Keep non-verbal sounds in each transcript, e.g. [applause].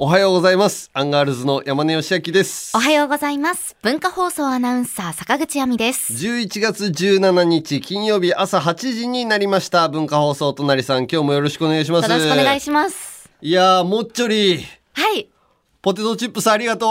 おはようございます。アンガールズの山根良顕ですお。はようございます。文化放送アナウンサー坂口愛美です。11月17日金曜日朝8時になりました。文化放送お隣さん、今日もよろしくお願いします。よろしくお願いします。いやー、もっちょり、はい。ポテトチップスありがと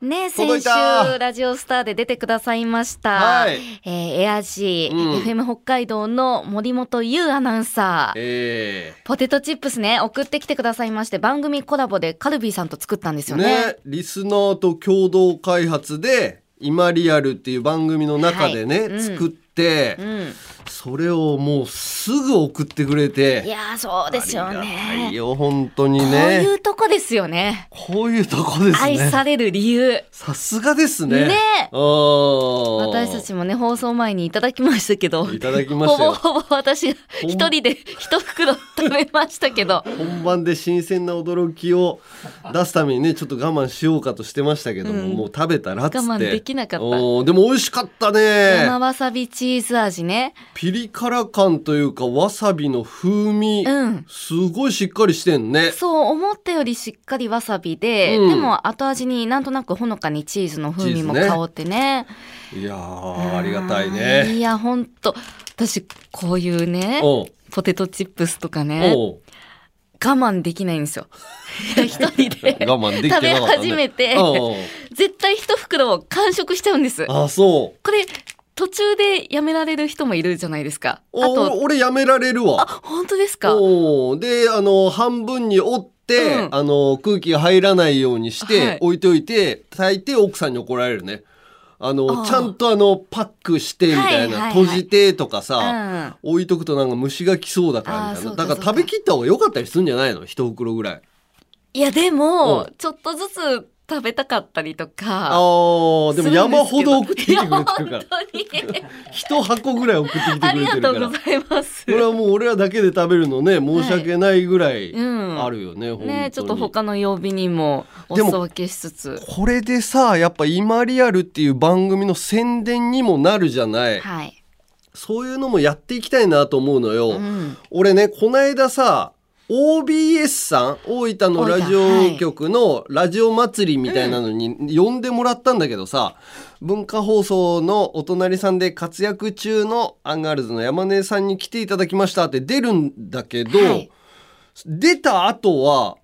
う。ね届先週ラジオスターで出てくださいました。はいえーエアジー、うん FM 北海道の森本優アナウンサー。えポテトチップスね、送ってきてくださいまして、番組コラボでカルビーさんと作ったんですー、よね。ね、リスナーと共同開発で、今リアルっていう番組の中でね、はいうん作って、うん。それをもうすぐ送ってくれて。いやー、そうですよねい。よ、本当にこうね。いうとこですよね。こういうとこですね。愛される理由。さすがですね。ねうん私たちもね、放送前にいただきましたけど。いただきましたよ。ほぼほぼ私が一人で一袋食べましたけど。本番で新鮮な驚きを出すためにねちょっと我慢しようかとしてましたけども、うんもう食べたらっつって我慢できなかったでも美味しかったね生わさびチーズ味ね。ピリ辛感というかわさびの風味、うん。すごいしっかりしてんね。そう思ったよりしっかりわさびで、うん。でも後味になんとなくほのかにチーズの風味も香ってね。いやーありがたいうんねいや、ほんと。私、こういうね、ポテトチップスとかね、我慢できないんですよ。[laughs] 一人で。我慢でね、食べ始めて。絶対一袋を完食しちゃうんです。あそう。これ、途中でやめられる人もいるじゃないですか。あおと、俺やめられるわ。あ、本当ですか？おーであの半分に折って、うん。あの空気が入らないようにして、はい。置いておいて大抵奥さんに怒られるね。あのちゃんとあのパックしてみたいな、閉じてとかうさ、ん。置いとくとなんか虫が来そうだからみたいな。だから食べきった方が良かったりするんじゃないの？一袋ぐらい。いや、でもう、ちょっとずつ食べたかったりとあか。ーでも山ほど送ってきてくれてるからいや本当に。一箱ぐらい送ってきてくありれてるからがとうございます。これはもう俺らだけで食べるのね申し訳ないぐらいうんあるよね、本当にねちょっと他の曜日にもお裾分けしつつ。これでさやっぱ「今リアル」っていう番組の宣伝にもなるじゃない、はい。そういうのもやっていきたいなと思うのよ、うん。俺ねこないださ OBS さん大分のラジオ局のラジオ祭りみたいなのに呼んでもらったんだけどさ、文化放送のお隣さんで活躍中のアンガールズの山根さんに来ていただきましたって出るんだけど、はい。出た後は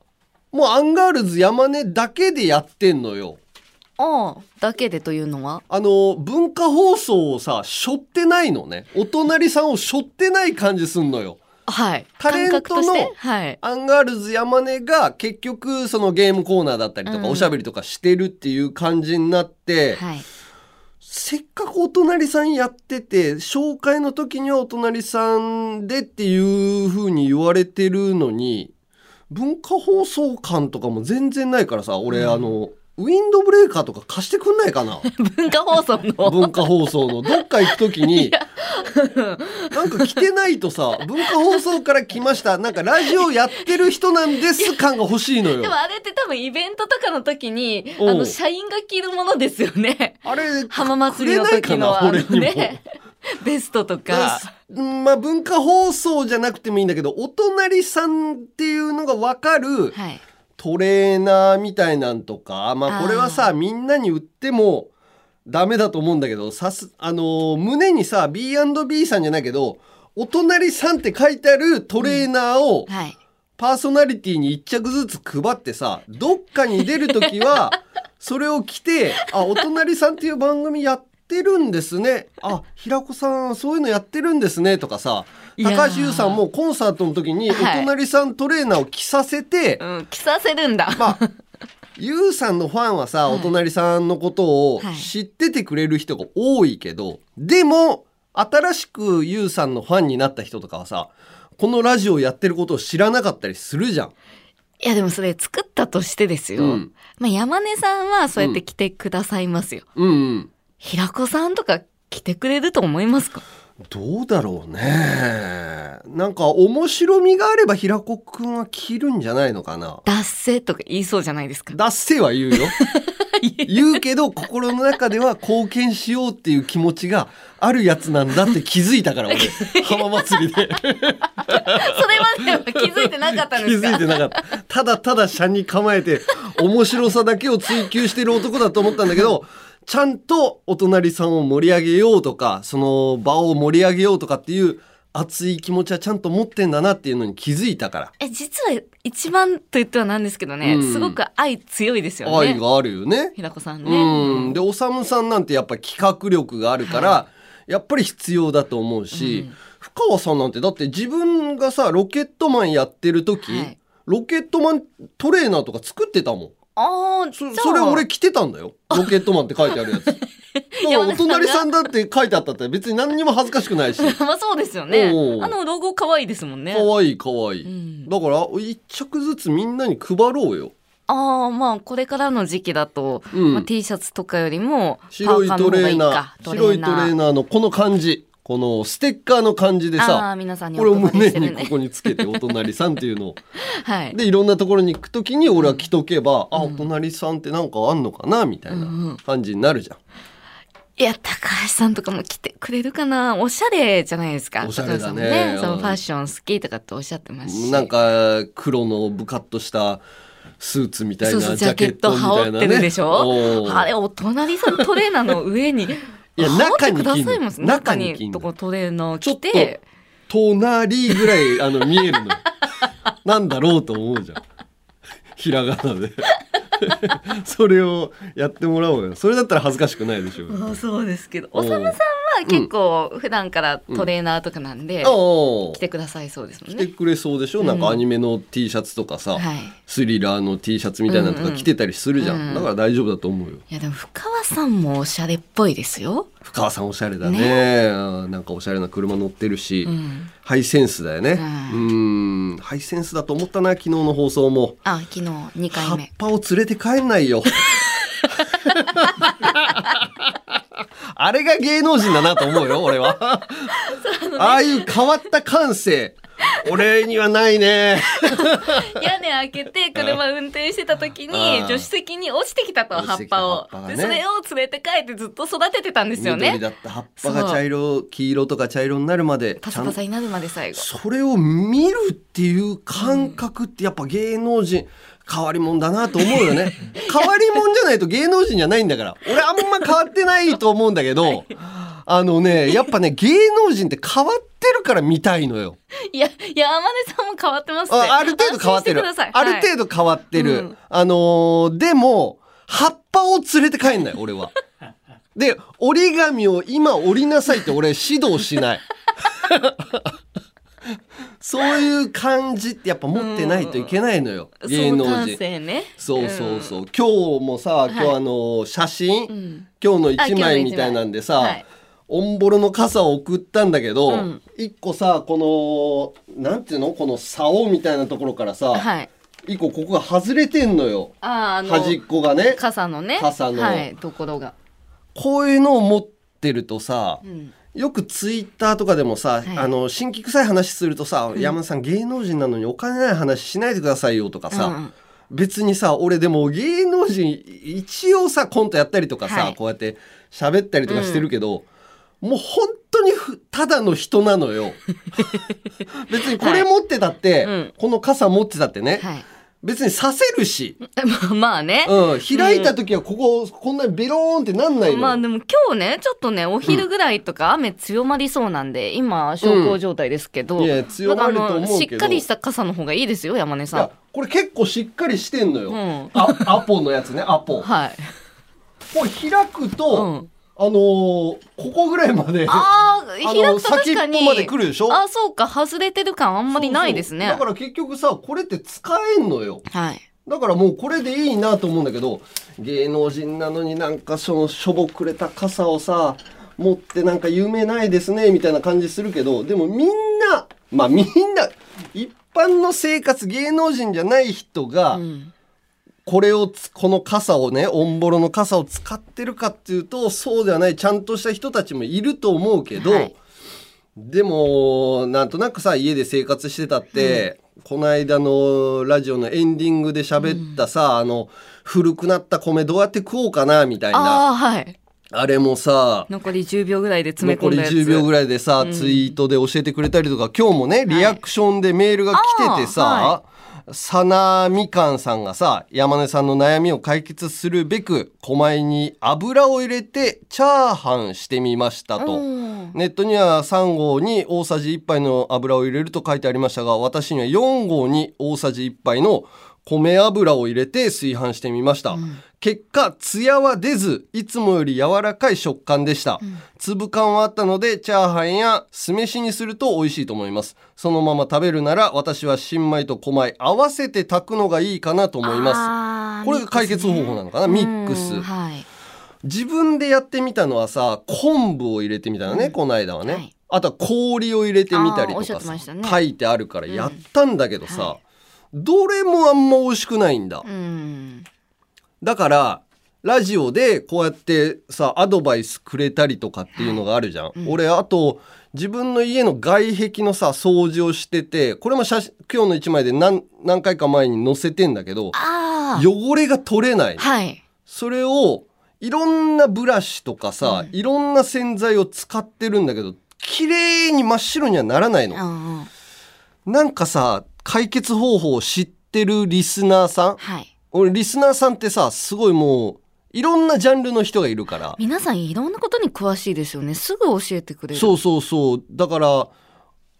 もうアンガールズ山根だけでやってんのよ。ああ、だけでというのは？あの文化放送をさ背負ってないのね。お隣さんを背負ってない感じすんのよはい。タレントの。アンガールズ山根が結局そのゲームコーナーだったりとか、うんおしゃべりとかしてるっていう感じになって、はい。せっかくお隣さんやってて紹介の時にはお隣さんでっていう風に言われてるのに文化放送感とかも全然ないからさ俺、あのウィンドブレーカーとか貸してくんないかな？[laughs] 文化放送の。文化放送のどっか行く時になんか来てないとさ文化放送から来ましたなんかラジオやってる人なんです感が欲しいのよでもあれって多分イベントとかの時に、あの、社員が着るものですよね。あれ浜祭りの時のあのね、ベストとか。うんまあ文化放送じゃなくてもいいんだけどお隣さんっていうのが分かるはい。トレーナーみたいなんとかまあこれはさみんなに売ってもダメだと思うんだけどさすあのー胸にさ B&B さんじゃないけどお隣さんって書いてあるトレーナーをはい。パーソナリティに1着ずつ配ってさどっかに出る時は [laughs] それを着て「あお隣さんっていう番組やってるんですね。あ平子さんそういうのやってるんですね」とかさ高橋優さんもコンサートの時におはい。隣さんトレーナーを着させて、うん、着させるんだ。まあ優さんのファンはさ、はい。お隣さんのことをはい。知っててくれる人が多いけど、でも新しく優さんのファンになった人とかはさこのラジオやってることを知らなかったりするじゃん。いやでもそれ作ったとしてですよ。うん。まあ山根さんはそうやって来てくださいますよ。うんうん平子さんとか来てくれると思いますか？どうだろうね。なんか面白みがあれば平子くんは着るんじゃないのかな。脱セとか言いそうじゃないですか？脱せは言うよ。[laughs] 言うけど心の中では貢献しようっていう気持ちがあるやつなんだって気づいたから俺 [laughs] 浜祭りでそれまでは気づいてなかったん気ですか？づいてなかったただただ車に構えて面白さだけを追求してる男だと思ったんだけどちゃんとお隣さんを盛り上げようとかその場を盛り上げようとかっていう熱い気持ちはちゃんと持ってんだなっていうのに気づいたから。え実は一番と言ってはなんですけどね、うん。すごく愛強いですよね。愛があるよね。平子さんね、うん、でおさむさんなんてやっぱ企画力があるから、やっぱり必要だと思うし、うん。深川さんなんてだって自分がさロケットマンやってる時、はい。ロケットマントレーナーとか作ってたもん。ああそそれ俺着てたんだよ。ロケットマンって書いてあるやつ。だからお隣さんだって書いてあったって別に何にも恥ずかしくないし。[laughs] まあそうですよねおうあのロゴ可愛いですもんね可愛い可愛い。うんだから一着ずつみんなに配ろうよ。ああまあこれからの時期だと、うんまあ、T シャツとかよりも白いトレーナーか白いトレーナーのこの感じこのステッカーの感じであさあ皆さんにこれを胸にここにつけてお隣さんっていうのをはい。でいろんなところに行く時に俺は着とけば、あうん。お隣さんってなんかあんのかなみたいうんうなん。感じになるじゃん。いや高橋さんとかも来てくれるかなおしゃれじゃないですか。おしゃれだね。高橋さんもうん。そのファッション好きとかっておっしゃってますし。なんか黒のブカッとしたスーツみたいなそうそうジャケットみたいな、羽織ってるでしょ？おー。あれお隣さんトレーナーの上にいや中に着んのさいます中中にとこトレーナーちょっと着て隣ぐらいあの見えるの。[laughs] なんだろうと思うじゃん。ひらがなで。[laughs] それをやってもらおうよ。それだったら恥ずかしくないでしょあそうですけど。おおさむさんは結構普段からトレーナーとかなんで、お来てくださいそうですもんね。来てくれそうでしょ、うん。なんかアニメの T シャツとかさ、はい。スリラーの T シャツみたいなのとか着てたりするじゃん、うん。うん。だから大丈夫だと思うよ。いやでも深川さんもおしゃれっぽいですよ、深川さんおしゃれだね。うんなんかおしゃれな車乗ってるし、うん、ハイセンスだよね。ううん。ハイセンスだと思ったな昨日の放送も。あ昨日2回葉っ目ぱを連れて帰んないよ。[laughs] あれが芸能人だなと思うよ俺は。[laughs] ああいう変わった感性 [laughs] 俺にはないね。[laughs] 屋根開けて車運転してた時に助手席に落ちてきたと葉っぱを。ね。でそれを連れて帰ってずっと育ててたんですよね。緑だった葉っぱが茶色黄色とか茶色になるまでパサパサになるまで最後。それを見るっていう感覚ってやっぱ芸能人変わり者だなと思うよね。[laughs] 変わり者じゃないと芸能人じゃないんだから。俺あんま変わってないと思うんだけどあのね [laughs] やっぱね芸能人って変わってるから見たいのよ。いや山根さんも変わってますってあある程度変わってる。ある程度変わってる、うん。あのーでも葉っぱを連れて帰んない俺は。で折り紙を今折りなさいって俺指導しない。[laughs] そういう感じってやっぱ持ってないといけないのよ、はい芸能人。性ね。そうそうそう、今日もさ今日あの写真、うん、うん今日の一枚枚。みたいなんでさ、はいオンボロの傘を送ったんだけど、うん。一個さこのなんていうの？この竿みたいなところからさ、はい。一個ここが外れてんのよ。あの端っこがね。傘のね。傘の。はいところが、こういうのを持ってるとさうん、よくツイッターとかでもさ、はい。あの新規臭い話するとさ、ん。山田さん芸能人なのにお金ない話しないでくださいよとかさ、うんうん。別にさ俺でも芸能人一応さコントやったりとかさ、はい。こうやって喋ったりとかしてるけど、もう本当にふただの人なのよ。[laughs] 別にこれ持ってたって、うん。この傘持ってたってね、はい。別にさせるし、ま [laughs] あまあね、うん、開いた時はここ、こんなにベローンってなんないのよ、まあでも今日ねちょっとねお昼ぐらいとか雨強まりそうなんで、今小康状態ですけど、うん。いや強まると思うしっかりした傘の方がいいですよ山根さいやこれ結構しっかりしてんのよ、うん。あアポのやつねアポ。んはい、これ開くと、うん、あのーここぐらいまであー [laughs] あの開くと確かに。先っぽまで来るでしょ？あそうか外れてる感あんまりないですね。そうそう。だから結局さこれって使えんのよ。はい。だからもうこれでいいなと思うんだけど芸能人なのになんかそのしょぼくれた傘をさ持ってなんか夢ないですねみたいな感じするけどでもみんなまあみんな一般の生活芸能人じゃない人がうんこれをつこの傘をねオンボロの傘を使ってるかっていうとそうではないちゃんとした人たちもいると思うけど、はい。でもなんとなくさ家で生活してたって、この間のラジオのエンディングで喋ったさ、あの古くなった米どうやって食おうかなみたいな。ああはい。あれもさ残り10秒ぐらいで詰め残り込んだやつ。10秒ぐらいでさ、うん。ツイートで教えてくれたりとか今日もねリアクションでメールが来ててさ、さなみかんさんがさ山根さんの悩みを解決するべく米に油を入れてチャーハンしてみましたと。うんネットには3合に大さじ1杯の油を入れると書いてありましたが私には4合に大さじ1杯の米油を入れて炊飯してみました、結果ツヤは出ずいつもより柔らかい食感でした、粒感はあったのでチャーハンや酢飯にすると美味しいと思います。そのまま食べるなら私は新米と小米合わせて炊くのがいいかなと思います。これが解決方法なのかなミックス。うんはい。自分でやってみたのはさ昆布を入れてみたのね、この間はね、はい。あとは氷を入れてみたりとかね。書いてあるからやったんだけどさ、はどれもあんま美味しくないんだ、うん。だからラジオでこうやってさアドバイスくれたりとかっていうのがあるじゃん、俺あと自分の家の外壁のさ掃除をしててこれも写真今日の一枚で何何回か前に載せてんだけどあ汚れが取れない。あはい。それをいろんなブラシとかさ、いろんな洗剤を使ってるんだけど綺麗に真っ白にはならないの。うんうん。なんかさ解決方法を知ってるリスナーさん？はい。俺リスナーさんってさすごいもういろんなジャンルの人がいるから。皆さんいろんなことに詳しいですよね。すぐ教えてくれる。そうそうそう。だから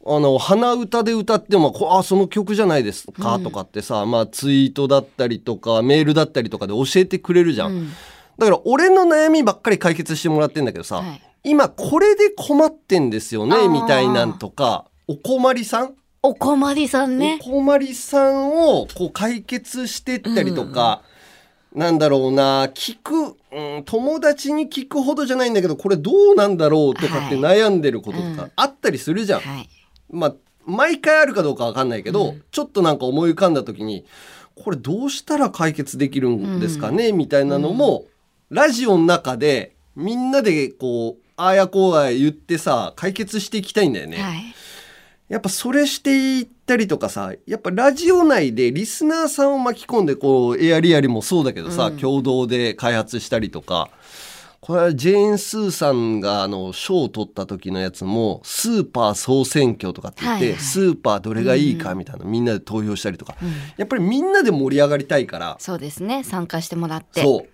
あの鼻歌で歌ってもこあその曲じゃないですかとかってさ、まあツイートだったりとかメールだったりとかで教えてくれるじゃん、うん。だから俺の悩みばっかり解決してもらってんだけどさ、はい。今これで困ってんですよねみたいなんとかお困りさん、お困りさんね。お困りさんをこう解決してったりとか、なんだろうな聞く、うん、友達に聞くほどじゃないんだけどこれどうなんだろうとかって悩んでることとうん。かあったりするじゃん。はい。まあ毎回あるかどうかわかんないけど、ちょっとなんか思い浮かんだ時にこれどうしたら解決できるんですかね、みたいなのも、ラジオの中でみんなでこうああやこうや言ってさ解決していきたいんだよね。はいやっぱそれしていったりとかさやっぱラジオ内でリスナーさんを巻き込んでこうエアリアリもそうだけどさ、うん。共同で開発したりとかこれはジェーン・スーさんがあの賞を取った時のやつもスーパー総選挙とかって言って、はいはい。スーパーどれがいいかみたいな、みんなで投票したりとか、やっぱりみんなで盛り上がりたいからそうですね。参加してもらって。そう。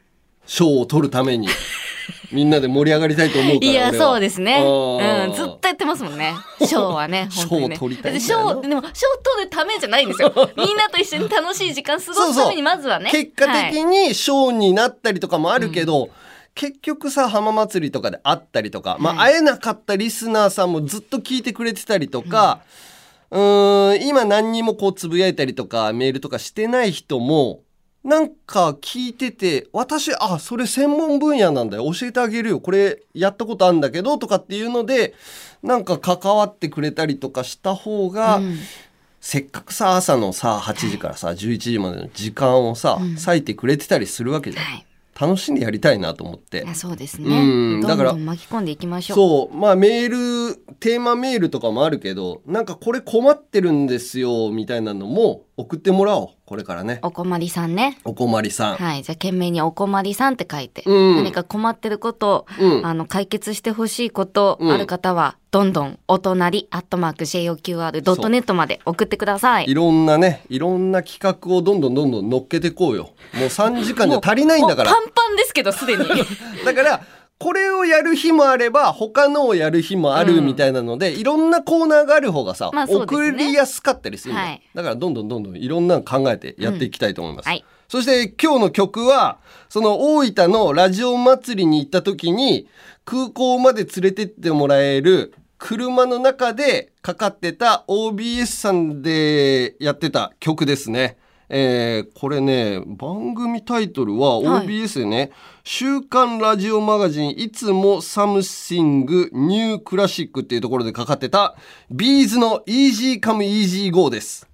賞を取るために [laughs] みんなで盛り上がりたいと思うからいやそうですね。うんずっとやってますもんね。賞はね [laughs] 本当にね。賞を取りたい賞でも賞取るためじゃないんですよ。[laughs] みんなと一緒に楽しい時間過ごすためにまずはね。結果はい的に賞になったりとかもあるけど、結局さ浜祭りとかで会ったりとか、まあ、はい。会えなかったリスナーさんもずっと聞いてくれてたりとか、うーん今何にもこうつぶやいたりとかメールとかしてない人もなんか聞いてて私あそれ専門分野なんだよ。教えてあげるよ。これやったことあるんだけどとかっていうのでなんか関わってくれたりとかした方が、うん。せっかくさ朝のさ8時からさ11時までの時間をさ、割いてくれてたりするわけじゃん、はい。楽しんでやりたいなと思って。そうですうん。だから巻き込んでいきましょう。そう。まあメールテーマメールとかもあるけどなんかこれ困ってるんですよみたいなのも送ってもらおうこれからね。お困りさんね。お困りさん、はいじゃあ懸命にお困りさんって書いて、うん。何か困ってること、うん。あの解決してほしいことうん。ある方は、どんどんお隣アットマーク JOQR.net まで送ってください。いろんなねいろんな企画をどんどんどんどん乗っけてこうよ。もう3時間じゃ足りないんだから。パンパンですけどすでに。[laughs] だからこれをやる日もあれば他のをやる日もあるみたいなので、いろんなコーナーがある方がさ、まあね。送りやすかったりするはい。だからどんどんどんどんいろんなの考えてやっていきたいと思います、はい。そして今日の曲はその大分のラジオ祭りに行った時に空港まで連れてってもらえる車の中でかかってた OBS さんでやってた曲ですね。えーこれね番組タイトルははい OBS でね「週刊ラジオマガジンいつもサムシングニュークラシック」っていうところでかかってた B'z の「Easy Come Easy Go」です。